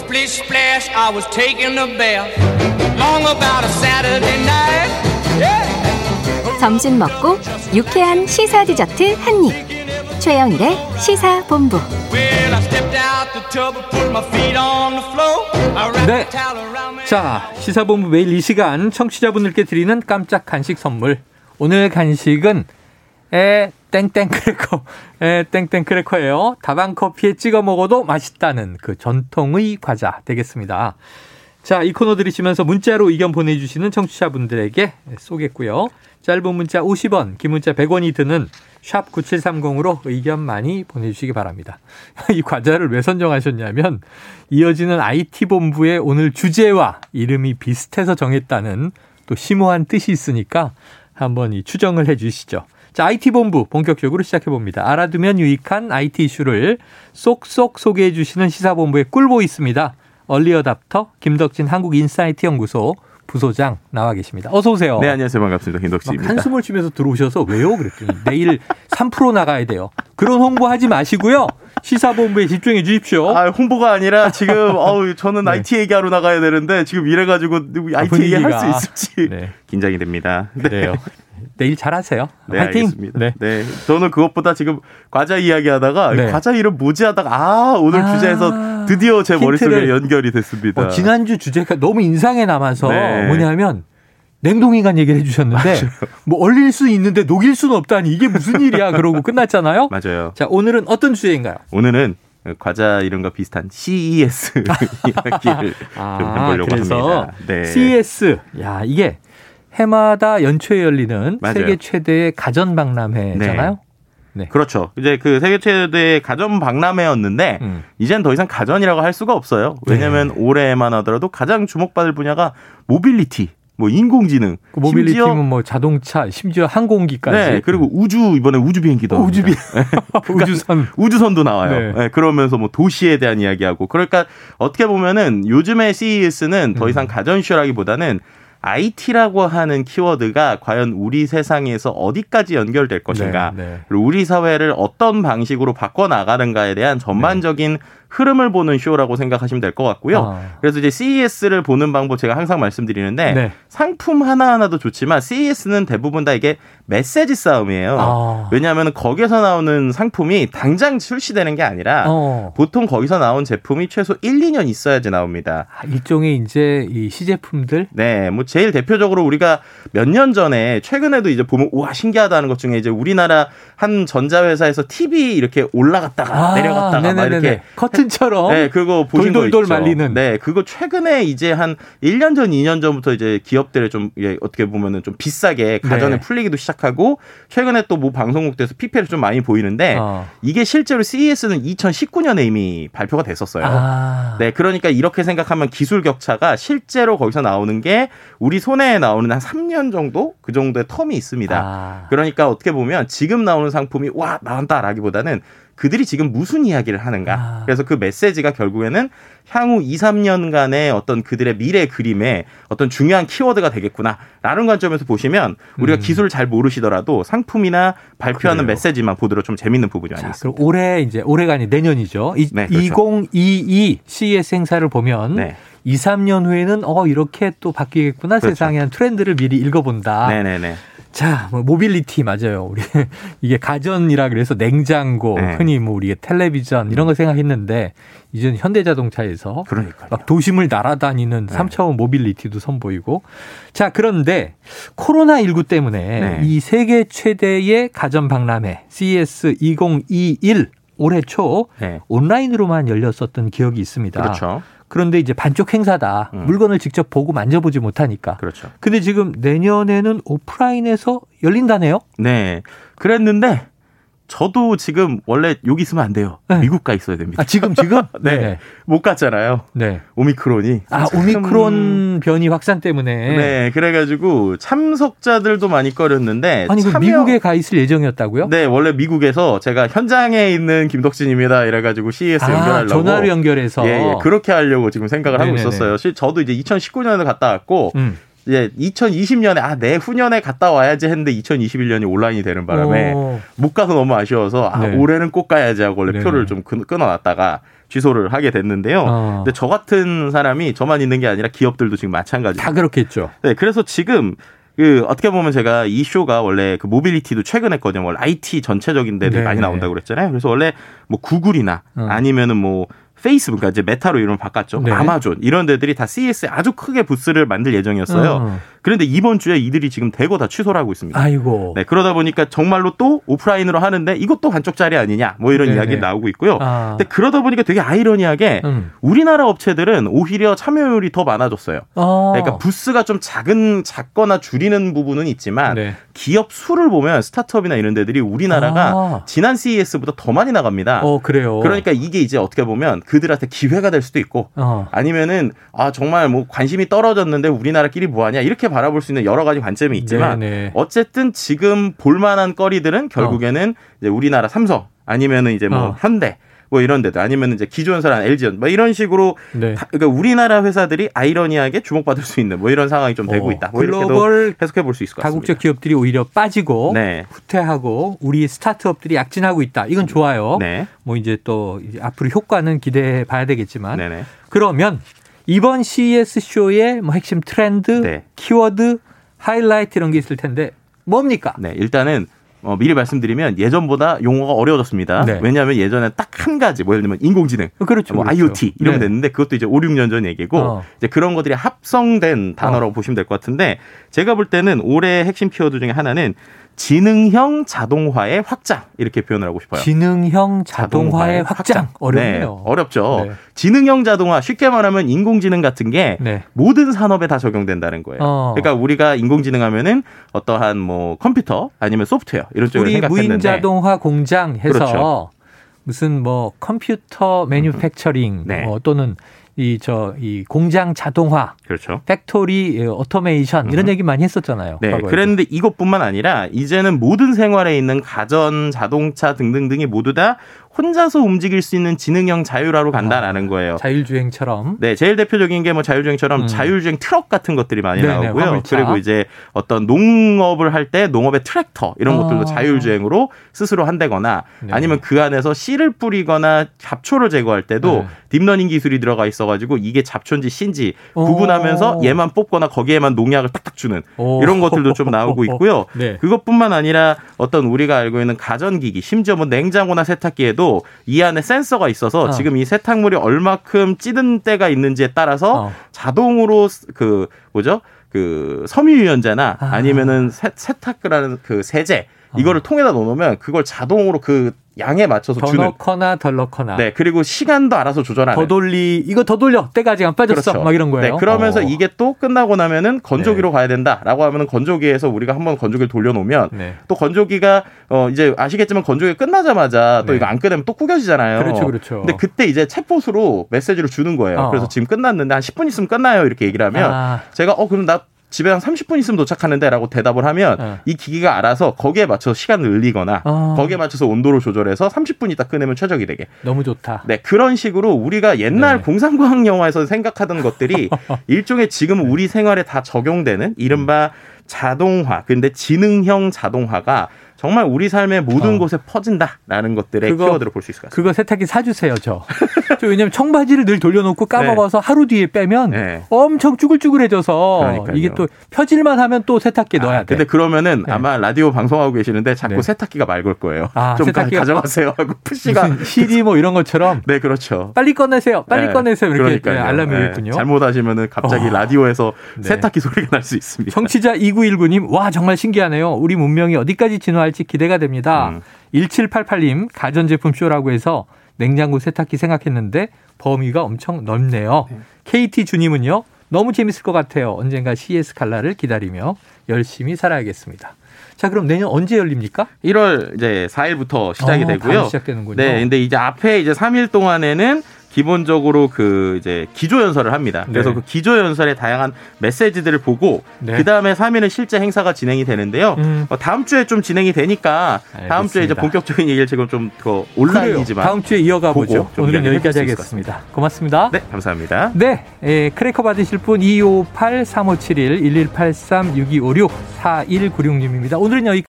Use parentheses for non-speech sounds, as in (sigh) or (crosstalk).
splish splash, I was taking a bath. Long about a Saturday night. Yeah. 점심 먹고 유쾌한 시사 디저트 한 입. 최영일의 시사 본부. Well, I stepped out the tub and put my feet on the floor. I wrapped 네. a towel around me. 자, 시사 본부 매일 이 시간 청취자분들께 드리는 깜짝 간식 선물. 오늘 간식은 에 땡땡 크래커, 에 땡땡 크래커예요. 다방 커피에 찍어 먹어도 맛있다는 그 전통의 과자 되겠습니다. 자, 이 코너 들으시면서 문자로 의견 보내주시는 청취자분들에게 쏘겠고요. 짧은 문자 50원, 긴 문자 100원이 드는 샵 9730으로 의견 많이 보내주시기 바랍니다. (laughs) 이 과자를 왜 선정하셨냐면 이어지는 IT본부의 오늘 주제와 이름이 비슷해서 정했다는 또 심오한 뜻이 있으니까 한번 이 추정을 해 주시죠. 자, IT본부 본격적으로 시작해 봅니다. 알아두면 유익한 IT 이슈를 쏙쏙 소개해 주시는 시사본부의 꿀보 있습니다. 얼리어답터 김덕진 한국인사이트 연구소 부소장 나와 계십니다. 어서 오세요. 네, 안녕하세요. 반갑습니다. 막 김덕지입니다. 한숨을 쉬면서 들어오셔서 왜요? 그랬더니 내일 3% 나가야 돼요. 그런 홍보하지 마시고요. 시사본부에 집중해 주십시오. 아, 홍보가 아니라 지금 (laughs) 어우 저는 네. IT 얘기하러 나가야 되는데 지금 이래 가지고 IT 얘기 할수 분위기가. 있을지 네. 긴장이 됩니다. 네. 그래요. 내일 잘하세요. 네, 화이팅. 알겠습니다. 네. 네. 저는 그것보다 지금 과자 이야기하다가 네. 과자 이름 뭐지 하다가 아, 오늘 아, 주제에서 드디어 제 머릿속에. 연결이 됐습니다. 어, 지난주 주제가 너무 인상에 남아서 네. 뭐냐면 냉동인간 얘기를 해주셨는데 뭐 얼릴 수 있는데 녹일 수는 없다니 이게 무슨 일이야 그러고 끝났잖아요. 맞아요. 자 오늘은 어떤 주제인가요? 오늘은 과자 이름과 비슷한 CES (laughs) 이야기를 좀 해보려고 아, 그래서 합니다. 네. CES 야 이게 해마다 연초에 열리는 맞아요. 세계 최대의 가전 박람회잖아요. 네. 그렇죠. 이제 그 세계 최대의 가전 박람회였는데 음. 이젠 더 이상 가전이라고 할 수가 없어요. 왜냐하면 네. 올해만 하더라도 가장 주목받을 분야가 모빌리티, 뭐 인공지능, 그 mobility면 심지어 뭐 자동차, 심지어 항공기까지. 네 그리고 우주 이번에 우주 비행기도 어, 우주비 나옵니다. (laughs) 우주선. (laughs) 우주선도 나와요. 네. 네, 그러면서 뭐 도시에 대한 이야기하고 그러니까 어떻게 보면은 요즘의 CES는 더 음. 이상 가전쇼라기보다는 IT라고 하는 키워드가 과연 우리 세상에서 어디까지 연결될 것인가, 네, 네. 우리 사회를 어떤 방식으로 바꿔 나가는가에 대한 전반적인 흐름을 보는 쇼라고 생각하시면 될 것 같고요. 아. 그래서 이제 CES를 보는 방법 제가 항상 말씀드리는데 네. 상품 하나하나도 좋지만 CES는 대부분 다 이게 메시지 싸움이에요. 아. 왜냐하면 거기서 나오는 상품이 당장 출시되는 게 아니라 어. 보통 거기서 나온 제품이 최소 1, 2년 있어야지 나옵니다. 아, 일종의 이제 이 시제품들 네, 뭐 제일 대표적으로 우리가 몇 년 전에 최근에도 이제 보면 우와 신기하다는 것 중에 이제 우리나라 한 전자회사에서 TV 이렇게 올라갔다가 내려갔다가 막 아. 이렇게 커 튼처럼 네, 그거 보신 돌돌돌. 말리는. 네, 그거 최근에 이제 한 1년 전, 2년 전부터 이제 기업들을 좀 이게 어떻게 보면은 좀 비싸게 가전에 네. 풀리기도 시작하고 최근에 또 뭐 방송국에서 PPL이 좀 많이 보이는데 어. 이게 실제로 CES는 2019년에 이미 발표가 됐었어요. 아. 네, 그러니까 이렇게 생각하면 기술 격차가 실제로 거기서 나오는 게 우리 손에 나오는 한 3년 정도 그 정도의 텀이 있습니다. 아. 그러니까 어떻게 보면 지금 나오는 상품이 와 나온다라기보다는 그들이 지금 무슨 이야기를 하는가. 아. 그래서 그 메시지가 결국에는 향후 2, 3년간의 어떤 그들의 미래 그림에 어떤 중요한 키워드가 되겠구나라는 관점에서 보시면 우리가 음. 기술을 잘 모르시더라도 상품이나 발표하는 그래요. 메시지만 보더라도 좀 재밌는 부분이 있습니다. 그럼 올해 이제 올해가 아니 내년이죠. 이, 네, 그렇죠. 2022 CES 행사를 보면 네. 2, 3년 후에는 어 이렇게 또 바뀌겠구나 그렇죠. 세상에 한 트렌드를 미리 읽어본다. 네네네. 자, 뭐 모빌리티 맞아요. 우리 (laughs) 이게 가전이라 그래서 냉장고, 네. 흔히 뭐 우리가 텔레비전 이런 거 생각했는데 이제는 현대자동차에서 그러니까요. 막 도심을 날아다니는 네. 삼 3차원 mobility도 선보이고. 자, 그런데 코로나 19 때문에 네. 이 세계 최대의 가전 박람회 CES 2021 올해 초 네. 온라인으로만 열렸었던 기억이 있습니다. 그렇죠. 그런데 이제 반쪽 행사다. 음. 물건을 직접 보고 만져보지 못하니까. 그렇죠. 근데 지금 내년에는 오프라인에서 열린다네요? 네. 그랬는데 저도 지금 원래 여기 있으면 안 돼요. 네. 미국 가 있어야 됩니다. 아, 지금, 지금? (laughs) 네. 못 갔잖아요. 네. 오미크론이. 아, 참- 오미크론 변이 확산 때문에. 네. 그래 가지고 참석자들도 많이 꺼렸는데. 아니, 그 참여- 미국에 가 있을 예정이었다고요? 네, 원래 미국에서 제가 현장에 있는 김덕진입니다. 이래 가지고 CES 아, 연결하려고. 전화로 연결해서. 예, 예, 그렇게 하려고 지금 생각을 하고 네네네. 있었어요. 실 저도 이제 2019년에 갔다 왔고, 음. 이제 2020년에 아 내후년에 갔다 와야지 했는데 2021년이 온라인이 되는 바람에 오. 못 가서 너무 아쉬워서 아, 네. 올해는 꼭 가야지 하고 원래 네네. 표를 좀 끊- 끊어놨다가 취소를 하게 됐는데요. 어. 근데 저 같은 사람이 저만 있는 게 아니라 기업들도 지금 마찬가지. 다 그렇겠죠. 네, 그래서 지금 그 어떻게 보면 제가 이 쇼가 원래 그 mobility도 최근에 거든요. 원래 IT 전체적인 데들 네, 많이 네. 나온다고 그랬잖아요. 그래서 원래 뭐 구글이나 어. 아니면은 뭐 페이스북, 그러니까 이제 메타로 이름을 바꿨죠. 네. 아마존 이런 데들이 다 CES에 아주 크게 부스를 만들 예정이었어요. 어. 그런데 이번 주에 이들이 지금 대거 다 취소를 하고 있습니다. 아이고. 네, 그러다 보니까 정말로 또 오프라인으로 하는데 이것도 반쪽짜리 아니냐 뭐 이런. 이야기 나오고 있고요. 아. 근데 그러다 보니까 되게 아이러니하게 음. 우리나라 업체들은 오히려 참여율이 더 많아졌어요. 어. 그러니까 부스가 좀 작은 작거나 줄이는 부분은 있지만 네. 기업 수를 보면 startup이나 이런 데들이 우리나라가 아. 지난 CES보다 더 많이 나갑니다. 어, 그래요. 그러니까 이게 이제 어떻게 보면 그들한테 기회가 될 수도 있고 어. 아니면은 아 정말 뭐 관심이 떨어졌는데 우리나라끼리 뭐 하냐 이렇게 바라볼 수 있는 여러 가지 관점이 있지만 네네. 어쨌든 지금 볼만한 거리들은 결국에는 이제 우리나라 삼성 아니면은 이제 뭐 어. 현대 뭐 이런 데들 아니면 이제 기존사랑 LG전 뭐 이런 식으로 네. 다- 그러니까 우리나라 회사들이 아이러니하게 주목받을 수 있는 뭐 이런 상황이 좀 되고 어, 있다. 뭐 글로벌 해석해 볼 수 있을 것 같습니다. 다국적 기업들이 오히려 빠지고 네. 후퇴하고 우리 스타트업들이 약진하고 있다. 이건 좋아요. 네. 뭐 이제 또 이제 앞으로 효과는 기대해 봐야 되겠지만 네네. 그러면 이번 CES 쇼의 뭐 핵심 트렌드, 네. 키워드, 하이라이트 이런 게 있을 텐데 뭡니까? 네. 일단은 어, 미리 말씀드리면 예전보다 용어가 어려워졌습니다. 네. 왜냐하면 예전에 딱 한 가지 뭐 예를 들면 인공지능 그렇죠. 뭐 그렇죠. IoT 이러면 네. 됐는데 그것도 이제 5, 6년 전 얘기고 어. 이제 그런 것들이 합성된 단어라고 보시면 될 것 같은데 제가 볼 때는 올해 핵심 키워드 중에 하나는 지능형 자동화의 확장 이렇게 표현을 하고 싶어요. 지능형 자동화의 확장. 어렵네요. 네, 어렵죠. 네. 지능형 자동화 쉽게 말하면 인공지능 같은 게 네. 모든 산업에 다 적용된다는 거예요. 어. 그러니까 우리가 인공지능 하면은 어떠한 뭐 컴퓨터 아니면 소프트웨어 이런 쪽을 우리 생각했는데 무인 자동화 공장 해서 그렇죠. 무슨 뭐 computer manufacturing 네. 뭐 또는 이저이 공장 자동화, 그렇죠. factory automation 이런 얘기 많이 했었잖아요. 네, 과거에. 그랬는데 이것뿐만 아니라 이제는 모든 생활에 있는 가전, 자동차 등등등이 모두 다 혼자서 움직일 수 있는 지능형 자율화로 간다라는 거예요. 자율주행처럼 네, 제일 대표적인 게 뭐 자율주행처럼 음. 자율주행 트럭 같은 것들이 많이 네네, 나오고요. 화물차. 그리고 이제 어떤 농업을 할 때 농업의 트랙터 이런 아. 것들도 자율주행으로 스스로 한다거나 네. 아니면 그 안에서 씨를 뿌리거나 잡초를 제거할 때도 네. deep learning 기술이 들어가 있어가지고 이게 잡초인지 씨인지 오. 구분하면서 얘만 뽑거나 거기에만 농약을 딱딱 주는 오. 이런 것들도 좀 나오고 있고요. 네. 그것뿐만 아니라 어떤 우리가 알고 있는 가전기기, 심지어 뭐 냉장고나 세탁기에도 이 안에 센서가 있어서 어. 지금 이 세탁물이 얼마큼 찌든 때가 있는지에 따라서 어. 자동으로 그 뭐죠? 그 섬유유연제나 아. 아. 니면은 세탁하는 그 세제 이거를 통에다 넣어놓으면 그걸 자동으로 그 양에 맞춰서 더 주는. 넣거나 덜 넣거나 네 그리고 시간도 알아서 조절하는. 더 돌리 이거 더 돌려 때가 아직 안 빠졌어 막 이런 거예요. 네, 그러면서 어. 이게 또 끝나고 나면은 건조기로 가야 된다라고 하면은 건조기에서 우리가 한번 건조기를 돌려놓으면 네. 또 건조기가 어 이제 아시겠지만 건조기 끝나자마자 또 네. 이거 안 끄내면 또 구겨지잖아요. 그렇죠, 그렇죠. 근데 그때 이제 챗봇으로 메시지를 주는 거예요. 어. 그래서 지금 끝났는데 한 10분 있으면 끝나요 이렇게 얘기를 하면 아. 제가 어 그럼 나 집에 한 30분 있으면 도착하는데라고 대답을 하면 어. 이 기기가 알아서 거기에 맞춰서 시간을 늘리거나 어. 거기에 맞춰서 온도를 조절해서 30분 있다 끄내면 최적이 되게 너무 좋다. 네, 그런 식으로 우리가 옛날 네. 공상과학 영화에서 생각하던 것들이 (laughs) 일종의 지금 우리 생활에 다 적용되는 이른바 자동화, 근데 지능형 자동화가 정말 우리 삶의 모든 어. 곳에 퍼진다라는 것들의 그거- 키워드를 볼수 있을 것 같습니다. 그거 세탁기 사주세요, 저. 저 왜냐면 청바지를 늘 돌려놓고 까먹어서 하루 뒤에 빼면 네. 엄청 쭈글쭈글해져서 그러니까요. 이게 또 펴질만 하면 또 세탁기에 넣어야 아, 돼. 근데 그러면은 네. 아마 라디오 방송하고 계시는데 자꾸 네. 세탁기가 말걸 거예요. 아, 좀 가- 세탁기가- 가져가세요 하고 푸시가 (laughs) CD 뭐 이런 것처럼 네, 그렇죠. 빨리 꺼내세요, 빨리 네, 꺼내세요 이렇게 그러니까요. 알람이 네, 있군요. 잘못하시면은 갑자기 어. 라디오에서 네. 세탁기 소리가 날 수 있습니다. 청취자 2919님, 와, 정말 신기하네요. 우리 문명이 어디까지 진화할 지 기대가 됩니다. 음. 1788님, 가전제품 쇼라고 해서 냉장고 세탁기 생각했는데 범위가 엄청 넓네요. KT 주님은요, 너무 재밌을 것 같아요. 언젠가 CS 갈라를 기다리며 열심히 살아야겠습니다. 자, 그럼 내년 언제 열립니까? 1월 이제 4일부터 시작이 어, 되고요. 시작되는군요. 네, 근데 이제 앞에 이제 3일 동안에는 기본적으로 그 이제 기조 연설을 합니다. 그래서 네. 그 기조 연설의 다양한 메시지들을 보고 네. 그 다음에 3일은 실제 행사가 진행이 되는데요. 음. 어, 다음 주에 좀 진행이 되니까 다음 주에 이제 알겠습니다. 본격적인 얘기를 지금 좀그 그래요. 온라인이지만 다음 주에 이어가 보고 보죠. 좀 오늘은 여기까지 하겠습니다. 고맙습니다. 네, 감사합니다. 네, 예, 크래커 받으실 분 2558-3571-1183-6256-4196님입니다. 오늘은 여기까지.